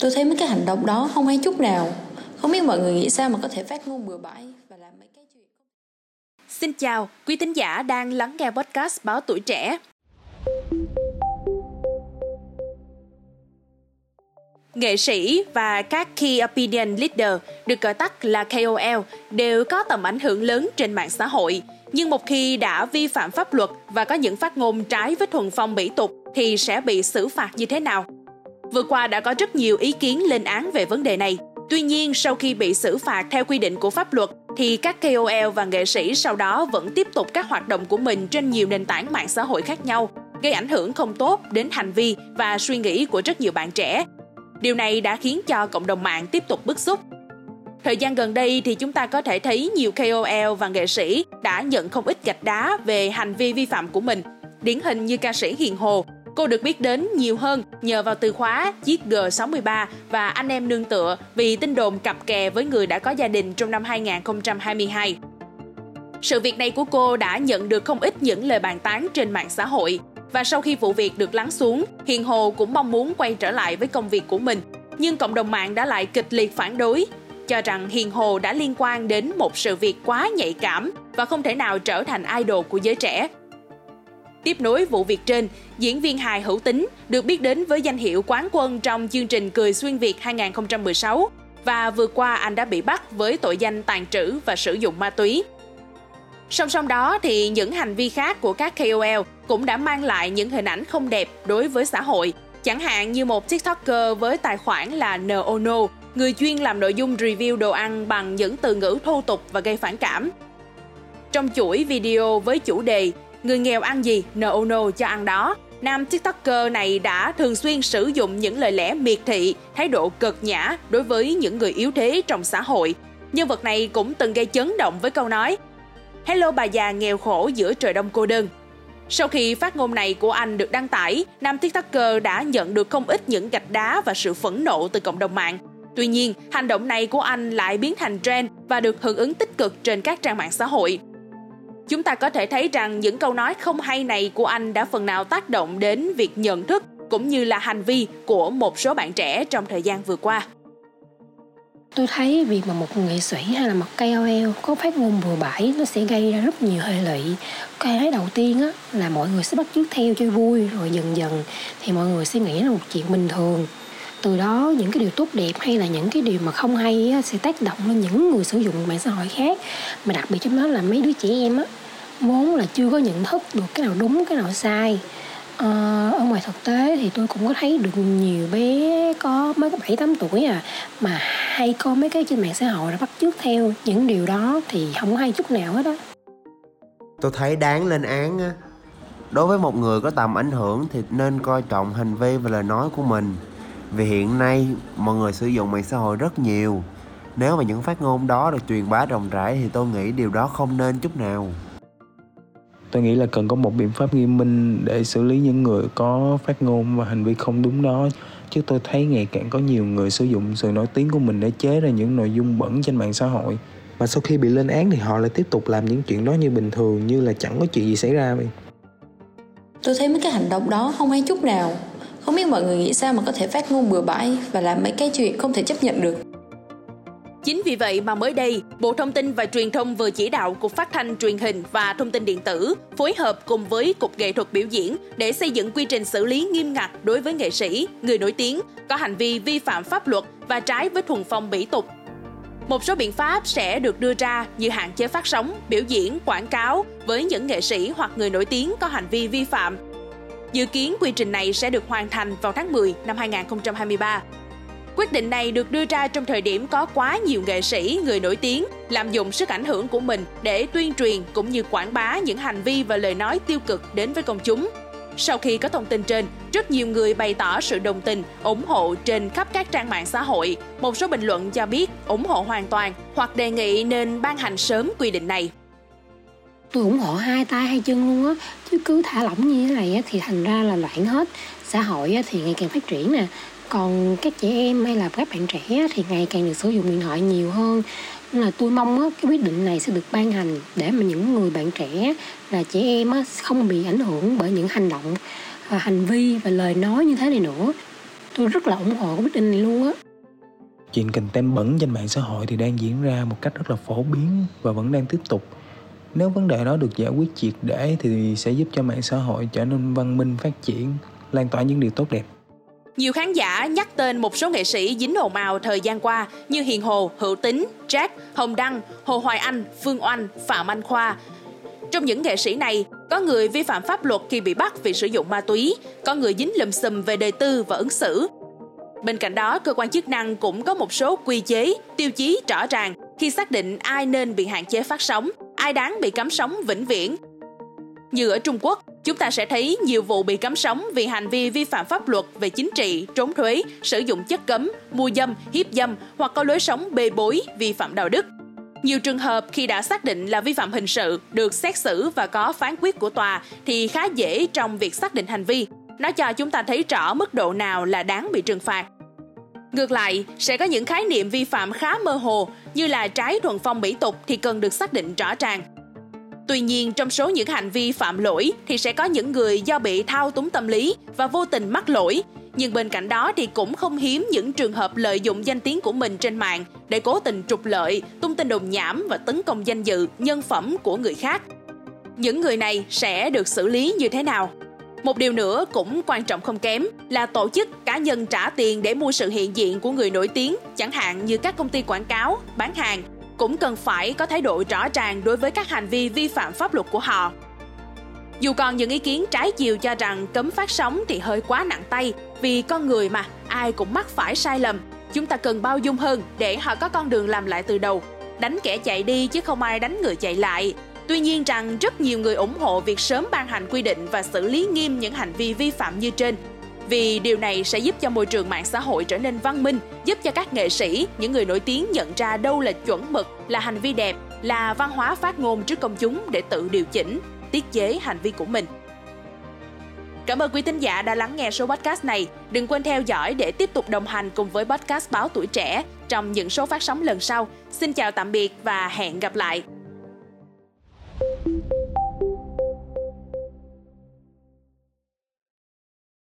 Tôi thấy mấy cái hành động đó không hay chút nào. Không biết mọi người nghĩ sao mà có thể phát ngôn bừa bãi và làm mấy cái chuyện. Xin chào, quý thính giả đang lắng nghe podcast Báo Tuổi Trẻ. Nghệ sĩ và các Key Opinion Leader, được gọi tắt là KOL, đều có tầm ảnh hưởng lớn trên mạng xã hội. Nhưng một khi đã vi phạm pháp luật và có những phát ngôn trái với thuần phong mỹ tục thì sẽ bị xử phạt như thế nào? Vừa qua đã có rất nhiều ý kiến lên án về vấn đề này. Tuy nhiên, sau khi bị xử phạt theo quy định của pháp luật, thì các KOL và nghệ sĩ sau đó vẫn tiếp tục các hoạt động của mình trên nhiều nền tảng mạng xã hội khác nhau, gây ảnh hưởng không tốt đến hành vi và suy nghĩ của rất nhiều bạn trẻ. Điều này đã khiến cho cộng đồng mạng tiếp tục bức xúc. Thời gian gần đây thì chúng ta có thể thấy nhiều KOL và nghệ sĩ đã nhận không ít gạch đá về hành vi vi phạm của mình. Điển hình như ca sĩ Hiền Hồ Cô được biết đến nhiều hơn nhờ vào từ khóa chiếc G63 và anh em nương tựa vì tin đồn cặp kè với người đã có gia đình trong năm 2022. Sự việc này của cô đã nhận được không ít những lời bàn tán trên mạng xã hội và sau khi vụ việc được lắng xuống, Hiền Hồ cũng mong muốn quay trở lại với công việc của mình. Nhưng cộng đồng mạng đã lại kịch liệt phản đối, cho rằng Hiền Hồ đã liên quan đến một sự việc quá nhạy cảm và không thể nào trở thành idol của giới trẻ. Tiếp nối vụ việc trên, diễn viên hài Hữu Tính được biết đến với danh hiệu quán quân trong chương trình Cười Xuyên Việt 2016 và vừa qua anh đã bị bắt với tội danh tàn trữ và sử dụng ma túy. Song song đó thì những hành vi khác của các KOL cũng đã mang lại những hình ảnh không đẹp đối với xã hội. Chẳng hạn như một TikToker với tài khoản là NONO, người chuyên làm nội dung review đồ ăn bằng những từ ngữ thô tục và gây phản cảm. Trong chuỗi video với chủ đề người nghèo ăn gì, no no cho ăn đó. Nam TikToker này đã thường xuyên sử dụng những lời lẽ miệt thị, thái độ cực nhã đối với những người yếu thế trong xã hội. Nhân vật này cũng từng gây chấn động với câu nói Hello bà già nghèo khổ giữa trời đông cô đơn. Sau khi phát ngôn này của anh được đăng tải, nam TikToker đã nhận được không ít những gạch đá và sự phẫn nộ từ cộng đồng mạng. Tuy nhiên, hành động này của anh lại biến thành trend và được hưởng ứng tích cực trên các trang mạng xã hội. Chúng ta có thể thấy rằng những câu nói không hay này của anh đã phần nào tác động đến việc nhận thức cũng như là hành vi của một số bạn trẻ trong thời gian vừa qua. Tôi thấy việc mà một nghệ sĩ hay là một KOL có phát ngôn bừa bãi nó sẽ gây ra rất nhiều hệ lụy. Cái đầu tiên á, là mọi người sẽ bắt chước theo cho vui rồi dần dần thì mọi người sẽ nghĩ là một chuyện bình thường từ đó những cái điều tốt đẹp hay là những cái điều mà không hay á, sẽ tác động lên những người sử dụng mạng xã hội khác mà đặc biệt trong đó là mấy đứa trẻ em á vốn là chưa có nhận thức được cái nào đúng cái nào sai. À, ở ngoài thực tế thì tôi cũng có thấy được nhiều bé có mới có bảy tám tuổi à mà hay có mấy cái trên mạng xã hội đã bắt chước theo những điều đó thì không hay chút nào hết á. Tôi thấy đáng lên án á. Đối với một người có tầm ảnh hưởng thì nên coi trọng hành vi và lời nói của mình. Vì hiện nay mọi người sử dụng mạng xã hội rất nhiều. Nếu mà những phát ngôn đó được truyền bá rộng rãi thì tôi nghĩ điều đó không nên chút nào tôi nghĩ là cần có một biện pháp nghiêm minh để xử lý những người có phát ngôn và hành vi không đúng đó. Chứ tôi thấy ngày càng có nhiều người sử dụng sự nổi tiếng của mình để chế ra những nội dung bẩn trên mạng xã hội. Và sau khi bị lên án thì họ lại tiếp tục làm những chuyện đó như bình thường như là chẳng có chuyện gì xảy ra vậy. Tôi thấy mấy cái hành động đó không hay chút nào. Không biết mọi người nghĩ sao mà có thể phát ngôn bừa bãi và làm mấy cái chuyện không thể chấp nhận được Chính vì vậy mà mới đây, Bộ Thông tin và Truyền thông vừa chỉ đạo Cục Phát thanh Truyền hình và Thông tin điện tử phối hợp cùng với Cục Nghệ thuật biểu diễn để xây dựng quy trình xử lý nghiêm ngặt đối với nghệ sĩ, người nổi tiếng có hành vi vi phạm pháp luật và trái với thuần phong mỹ tục. Một số biện pháp sẽ được đưa ra như hạn chế phát sóng, biểu diễn, quảng cáo với những nghệ sĩ hoặc người nổi tiếng có hành vi vi phạm. Dự kiến quy trình này sẽ được hoàn thành vào tháng 10 năm 2023. Quyết định này được đưa ra trong thời điểm có quá nhiều nghệ sĩ, người nổi tiếng lạm dụng sức ảnh hưởng của mình để tuyên truyền cũng như quảng bá những hành vi và lời nói tiêu cực đến với công chúng. Sau khi có thông tin trên, rất nhiều người bày tỏ sự đồng tình, ủng hộ trên khắp các trang mạng xã hội. Một số bình luận cho biết ủng hộ hoàn toàn hoặc đề nghị nên ban hành sớm quy định này. Tôi ủng hộ hai tay hai chân luôn á, chứ cứ thả lỏng như thế này thì thành ra là loạn hết. Xã hội thì ngày càng phát triển nè, còn các trẻ em hay là các bạn trẻ thì ngày càng được sử dụng điện thoại nhiều hơn. Nên là tôi mong á, cái quyết định này sẽ được ban hành để mà những người bạn trẻ là trẻ em á, không bị ảnh hưởng bởi những hành động và hành vi và lời nói như thế này nữa. Tôi rất là ủng hộ quyết định này luôn á. Chuyện content bẩn trên mạng xã hội thì đang diễn ra một cách rất là phổ biến và vẫn đang tiếp tục. Nếu vấn đề đó được giải quyết triệt để thì sẽ giúp cho mạng xã hội trở nên văn minh phát triển lan tỏa những điều tốt đẹp nhiều khán giả nhắc tên một số nghệ sĩ dính ồn ào thời gian qua như Hiền Hồ, Hữu Tính, Jack, Hồng Đăng, Hồ Hoài Anh, Phương Oanh, Phạm Anh Khoa. Trong những nghệ sĩ này, có người vi phạm pháp luật khi bị bắt vì sử dụng ma túy, có người dính lùm xùm về đời tư và ứng xử. Bên cạnh đó, cơ quan chức năng cũng có một số quy chế, tiêu chí rõ ràng khi xác định ai nên bị hạn chế phát sóng, ai đáng bị cấm sóng vĩnh viễn. Như ở Trung Quốc, chúng ta sẽ thấy nhiều vụ bị cấm sóng vì hành vi vi phạm pháp luật về chính trị, trốn thuế, sử dụng chất cấm, mua dâm, hiếp dâm hoặc có lối sống bê bối, vi phạm đạo đức. Nhiều trường hợp khi đã xác định là vi phạm hình sự, được xét xử và có phán quyết của tòa thì khá dễ trong việc xác định hành vi. Nó cho chúng ta thấy rõ mức độ nào là đáng bị trừng phạt. Ngược lại, sẽ có những khái niệm vi phạm khá mơ hồ như là trái thuần phong mỹ tục thì cần được xác định rõ ràng. Tuy nhiên, trong số những hành vi phạm lỗi thì sẽ có những người do bị thao túng tâm lý và vô tình mắc lỗi. Nhưng bên cạnh đó thì cũng không hiếm những trường hợp lợi dụng danh tiếng của mình trên mạng để cố tình trục lợi, tung tin đồn nhảm và tấn công danh dự, nhân phẩm của người khác. Những người này sẽ được xử lý như thế nào? Một điều nữa cũng quan trọng không kém là tổ chức cá nhân trả tiền để mua sự hiện diện của người nổi tiếng, chẳng hạn như các công ty quảng cáo, bán hàng, cũng cần phải có thái độ rõ ràng đối với các hành vi vi phạm pháp luật của họ. Dù còn những ý kiến trái chiều cho rằng cấm phát sóng thì hơi quá nặng tay, vì con người mà, ai cũng mắc phải sai lầm. Chúng ta cần bao dung hơn để họ có con đường làm lại từ đầu. Đánh kẻ chạy đi chứ không ai đánh người chạy lại. Tuy nhiên rằng rất nhiều người ủng hộ việc sớm ban hành quy định và xử lý nghiêm những hành vi vi phạm như trên vì điều này sẽ giúp cho môi trường mạng xã hội trở nên văn minh, giúp cho các nghệ sĩ, những người nổi tiếng nhận ra đâu là chuẩn mực, là hành vi đẹp, là văn hóa phát ngôn trước công chúng để tự điều chỉnh, tiết chế hành vi của mình. Cảm ơn quý thính giả đã lắng nghe số podcast này. Đừng quên theo dõi để tiếp tục đồng hành cùng với podcast Báo Tuổi Trẻ trong những số phát sóng lần sau. Xin chào tạm biệt và hẹn gặp lại.